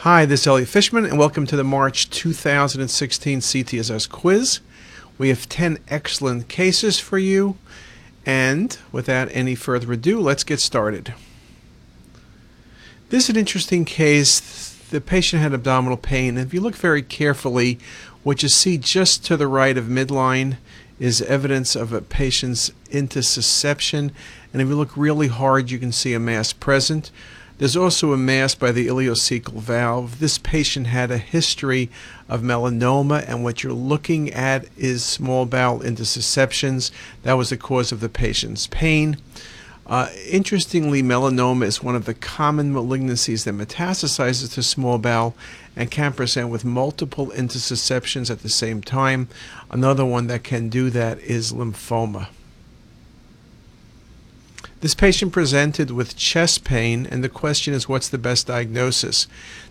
Hi, this is Elliot Fishman, and welcome to the March 2016 CTisus quiz. We have 10 excellent cases for you, and without any further ado, let's get started. This is an interesting case. The patient had abdominal pain. If you look very carefully, what you see just to the right of midline is evidence of a patient's intussusception, and if you look really hard, you can see a mass present. There's also a mass by the ileocecal valve. This patient had a history of melanoma, and what you're looking at is small bowel intussusceptions. That was the cause of the patient's pain. Uh, interestingly, melanoma is one of the common malignancies that metastasizes to small bowel and can present with multiple intussusceptions at the same time. Another one that can do that is lymphoma. This patient presented with chest pain, and the question is what's the best diagnosis?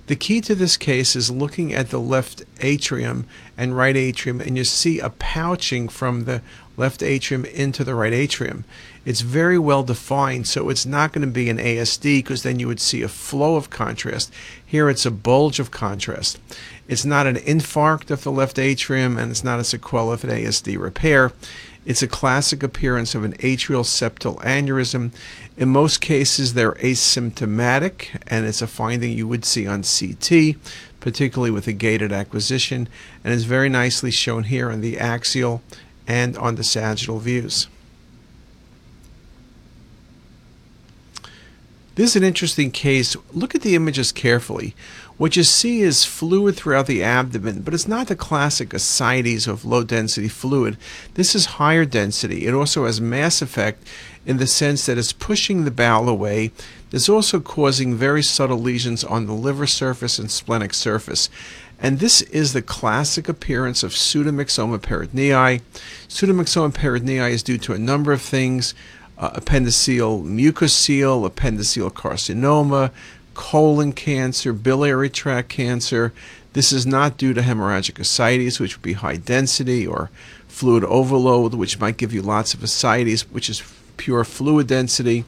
The key to this case is looking at the left atrium and right atrium, and you see a pouching from the left atrium into the right atrium. It's very well defined, so it's not going to be an ASD because then you would see a flow of contrast. Here it's a bulge of contrast. It's not an infarct of the left atrium, and it's not a sequela of an ASD repair. It's a classic appearance of an atrial septal aneurysm. In most cases, they're asymptomatic, and it's a finding you would see on CT, particularly with a gated acquisition, and is very nicely shown here on the axial and on the sagittal views. This is an interesting case. Look at the images carefully. What you see is fluid throughout the abdomen, but it's not the classic ascites of low density fluid. This is higher density. It also has mass effect in the sense that it's pushing the bowel away. It's also causing very subtle lesions on the liver surface and splenic surface. And this is the classic appearance of pseudomyxoma peritonei. Pseudomyxoma peritonei is due to a number of things uh, appendiceal mucocele, appendiceal carcinoma, colon cancer, biliary tract cancer. This is not due to hemorrhagic ascites, which would be high density, or fluid overload, which might give you lots of ascites, which is pure fluid density.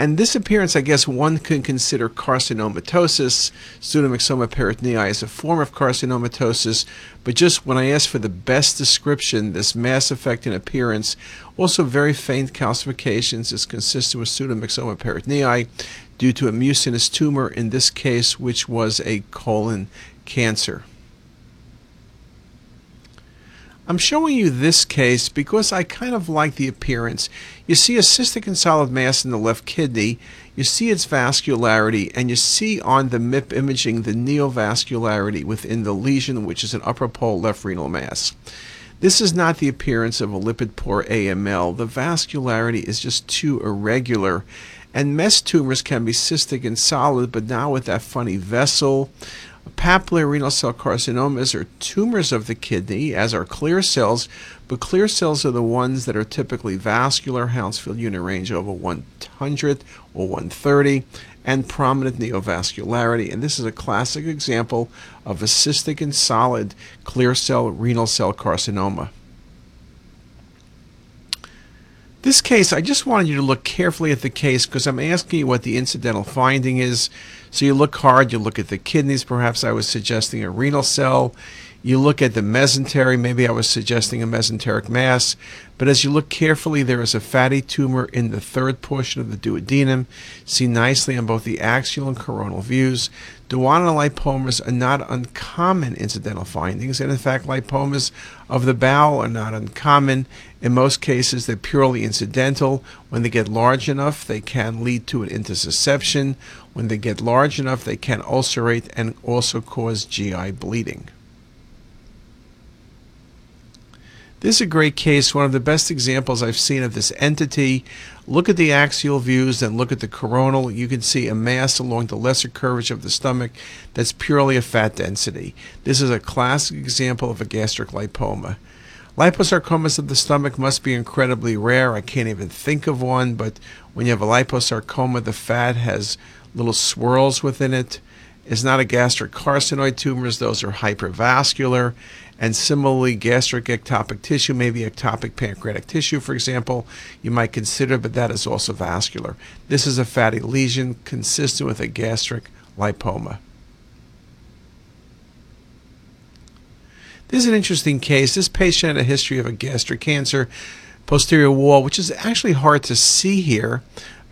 And this appearance, I guess one can consider carcinomatosis. Pseudomyxoma peritonei is a form of carcinomatosis. But just when I ask for the best description, this mass effect in appearance, also very faint calcifications, is consistent with pseudomyxoma peritonei due to a mucinous tumor, in this case, which was a colon cancer. I'm showing you this case because I kind of like the appearance. You see a cystic and solid mass in the left kidney, you see its vascularity, and you see on the MIP imaging the neovascularity within the lesion, which is an upper pole left renal mass. This is not the appearance of a lipid poor AML. The vascularity is just too irregular. And MEST tumors can be cystic and solid, but now with that funny vessel, Papillary renal cell carcinomas are tumors of the kidney, as are clear cells, but clear cells are the ones that are typically vascular, Hounsfield unit range over 100 or 130, and prominent neovascularity. And this is a classic example of a cystic and solid clear cell renal cell carcinoma. This case, I just wanted you to look carefully at the case because I'm asking you what the incidental finding is. So you look hard, you look at the kidneys, perhaps I was suggesting a renal cell. You look at the mesentery, maybe I was suggesting a mesenteric mass, but as you look carefully, there is a fatty tumor in the third portion of the duodenum, seen nicely on both the axial and coronal views. Duodenal lipomas are not uncommon incidental findings, and in fact, lipomas of the bowel are not uncommon. In most cases, they're purely incidental. When they get large enough, they can lead to an intussusception. When they get large enough, they can ulcerate and also cause GI bleeding. This is a great case, one of the best examples I've seen of this entity. Look at the axial views, then look at the coronal. You can see a mass along the lesser curvature of the stomach that's purely a fat density. This is a classic example of a gastric lipoma. Liposarcomas of the stomach must be incredibly rare. I can't even think of one, but when you have a liposarcoma, the fat has little swirls within it. It's not a gastric carcinoid tumors, those are hypervascular. And similarly, gastric ectopic tissue, maybe ectopic pancreatic tissue, for example, you might consider, but that is also vascular. This is a fatty lesion consistent with a gastric lipoma. This is an interesting case. This patient had a history of a gastric cancer, posterior wall, which is actually hard to see here,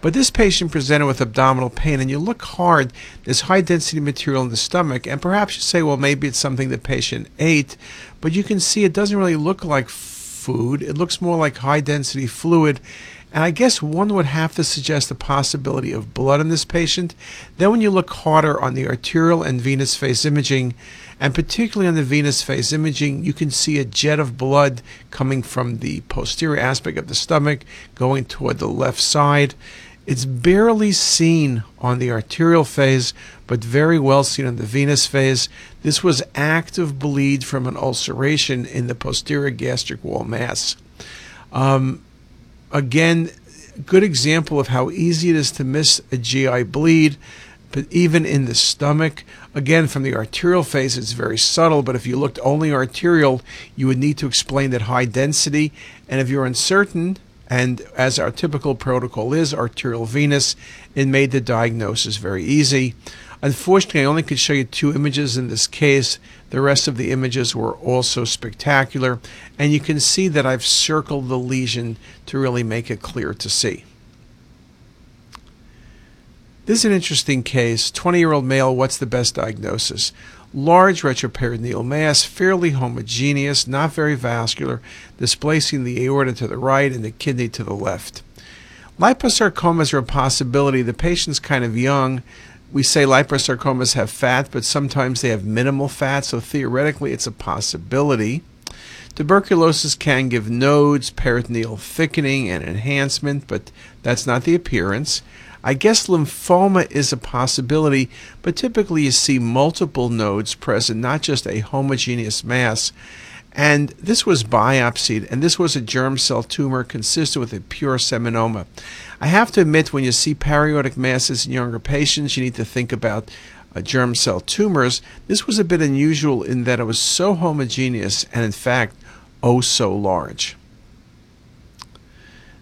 but this patient presented with abdominal pain, and you look hard, there's high density material in the stomach, and perhaps you say, well, maybe it's something the patient ate, but you can see it doesn't really look like food. It looks more like high density fluid. And I guess one would have to suggest the possibility of blood in this patient. Then, when you look harder on the arterial and venous phase imaging, and particularly on the venous phase imaging, you can see a jet of blood coming from the posterior aspect of the stomach going toward the left side. It's barely seen on the arterial phase, but very well seen on the venous phase. This was active bleed from an ulceration in the posterior gastric wall mass. Um, again, good example of how easy it is to miss a GI bleed but even in the stomach. Again, from the arterial phase, it's very subtle, but if you looked only arterial, you would need to explain that high density. And if you're uncertain, and as our typical protocol is, arterial venous, it made the diagnosis very easy. Unfortunately, I only could show you two images in this case. The rest of the images were also spectacular, and you can see that I've circled the lesion to really make it clear to see. This is an interesting case. 20 year old male, what's the best diagnosis? Large retroperitoneal mass, fairly homogeneous, not very vascular, displacing the aorta to the right and the kidney to the left. Liposarcomas are a possibility. The patient's kind of young. We say liposarcomas have fat, but sometimes they have minimal fat, so theoretically it's a possibility. Tuberculosis can give nodes, peritoneal thickening, and enhancement, but that's not the appearance. I guess lymphoma is a possibility, but typically you see multiple nodes present, not just a homogeneous mass. And this was biopsied, and this was a germ cell tumor consistent with a pure seminoma. I have to admit, when you see paraortic masses in younger patients, you need to think about uh, germ cell tumors. This was a bit unusual in that it was so homogeneous and, in fact, oh so large.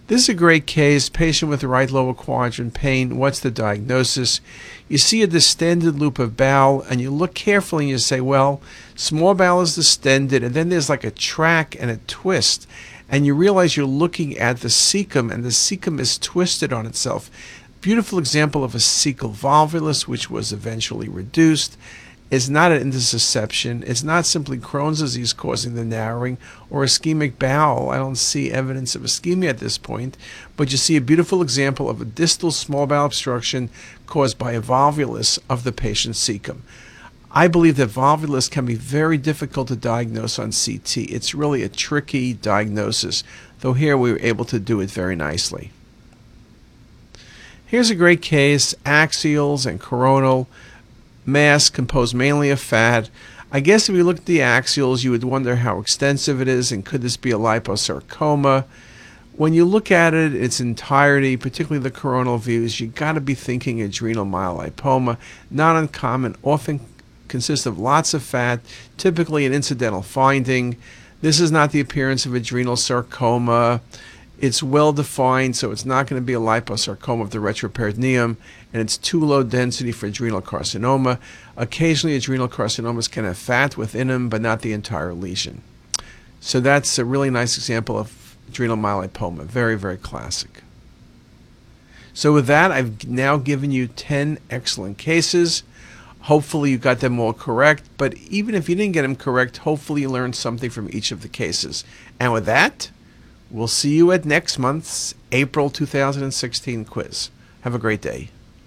This is a great case. Patient with right lower quadrant pain. What's the diagnosis? You see a distended loop of bowel, and you look carefully and you say, well, small bowel is distended, and then there's like a track and a twist. And you realize you're looking at the cecum, and the cecum is twisted on itself. Beautiful example of a cecal volvulus, which was eventually reduced. It's not an intussusception. It's not simply Crohn's disease causing the narrowing or ischemic bowel. I don't see evidence of ischemia at this point, but you see a beautiful example of a distal small bowel obstruction caused by a volvulus of the patient's cecum. I believe that volvulus can be very difficult to diagnose on CT. It's really a tricky diagnosis, though here we were able to do it very nicely. Here's a great case, axials and coronal mass composed mainly of fat. I guess if you look at the axials, you would wonder how extensive it is and could this be a liposarcoma? When you look at it its entirety, particularly the coronal views, you got to be thinking adrenal myelolipoma. Not uncommon, often consists of lots of fat, typically an incidental finding. This is not the appearance of adrenal sarcoma. It's well defined, so it's not going to be a liposarcoma of the retroperitoneum, and it's too low density for adrenal carcinoma. Occasionally, adrenal carcinomas can have fat within them, but not the entire lesion. So that's a really nice example of adrenal myelolipoma. Very, very classic. So with that, I've now given you 10 excellent cases. Hopefully you got them all correct, but even if you didn't get them correct, hopefully you learned something from each of the cases. And with that, We'll see you at next month's April 2016 quiz. Have a great day.